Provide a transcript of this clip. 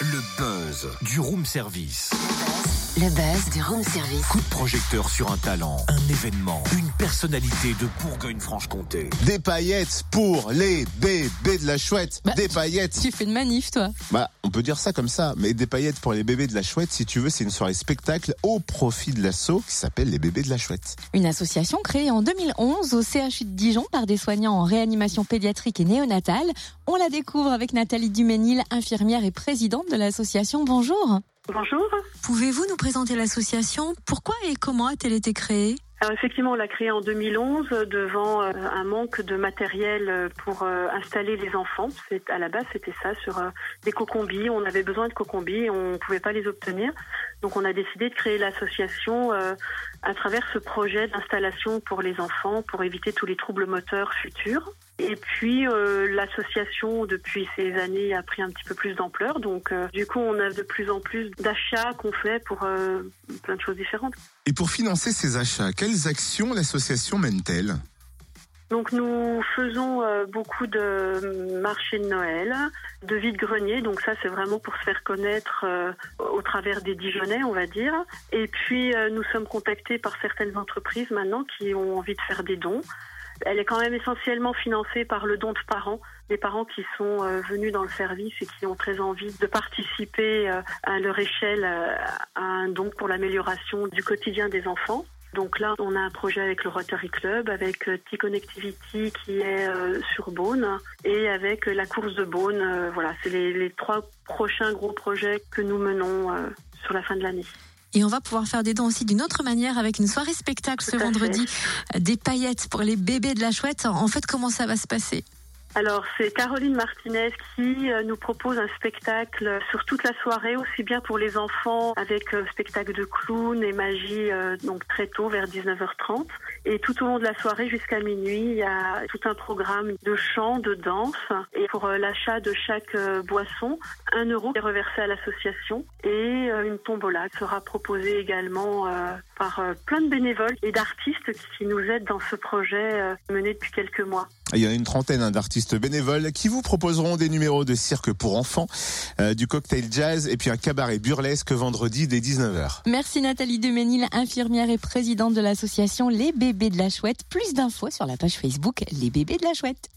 Le buzz du room service. Le buzz du room service. Coup de projecteur sur un talent, un événement, une personnalité de Bourgogne-Franche-Comté. Des paillettes pour les bébés de la chouette. Bah, des paillettes. Tu fais une manif, toi. Bah, on peut dire ça comme ça, mais des paillettes pour les bébés de la chouette, si tu veux, c'est une soirée spectacle au profit de l'assaut qui s'appelle les bébés de la chouette. Une association créée en 2011 au CHU de Dijon par des soignants en réanimation pédiatrique et néonatale. On la découvre avec Nathalie Duménil, infirmière et présidente de l'association. Bonjour. Bonjour. Pouvez-vous nous présenter l'association? Pourquoi et comment a-t-elle été créée? Alors effectivement, on l'a créée en 2011 devant euh, un manque de matériel euh, pour euh, installer les enfants. C'est à la base, c'était ça sur euh, des cocombis. On avait besoin de cocombis et on ne pouvait pas les obtenir. Donc on a décidé de créer l'association euh, à travers ce projet d'installation pour les enfants pour éviter tous les troubles moteurs futurs. Et puis euh, l'association depuis ces années a pris un petit peu plus d'ampleur. Donc euh, du coup, on a de plus en plus d'achats qu'on fait pour euh, plein de choses différentes. Et pour financer ces achats, quelles actions l'association mène-t-elle? Donc nous faisons beaucoup de marchés de Noël, de vide-grenier, donc ça c'est vraiment pour se faire connaître au travers des Dijonnais, on va dire. Et puis nous sommes contactés par certaines entreprises maintenant qui ont envie de faire des dons. Elle est quand même essentiellement financée par le don de parents, des parents qui sont euh, venus dans le service et qui ont très envie de participer euh, à leur échelle euh, à un don pour l'amélioration du quotidien des enfants. Donc là, on a un projet avec le Rotary Club, avec T-Connectivity qui est sur Beaune et avec la course de Beaune. Voilà, c'est les, trois prochains gros projets que nous menons sur la fin de l'année. Et on va pouvoir faire des dons aussi d'une autre manière avec une soirée spectacle ce vendredi. Des paillettes pour les bébés de la chouette. En fait, comment ça va se passer? Alors, c'est Caroline Martinez qui euh, nous propose un spectacle sur toute la soirée, aussi bien pour les enfants avec euh, spectacle de clown et magie, euh, donc très tôt, vers 19h30. Et tout au long de la soirée, jusqu'à minuit, il y a tout un programme de chant, de danse. Et pour l'achat de chaque boisson, un euro est reversé à l'association. Et une tombola sera proposée également par plein de bénévoles et d'artistes qui nous aident dans ce projet mené depuis quelques mois. Il y a une trentaine hein, d'artistes bénévoles qui vous proposeront des numéros de cirque pour enfants, euh, du cocktail jazz et puis un cabaret burlesque vendredi dès 19h. Merci Nathalie Duménil, infirmière et présidente de l'association Les Bébés de la Chouette. Plus d'infos sur la page Facebook Les Bébés de la Chouette.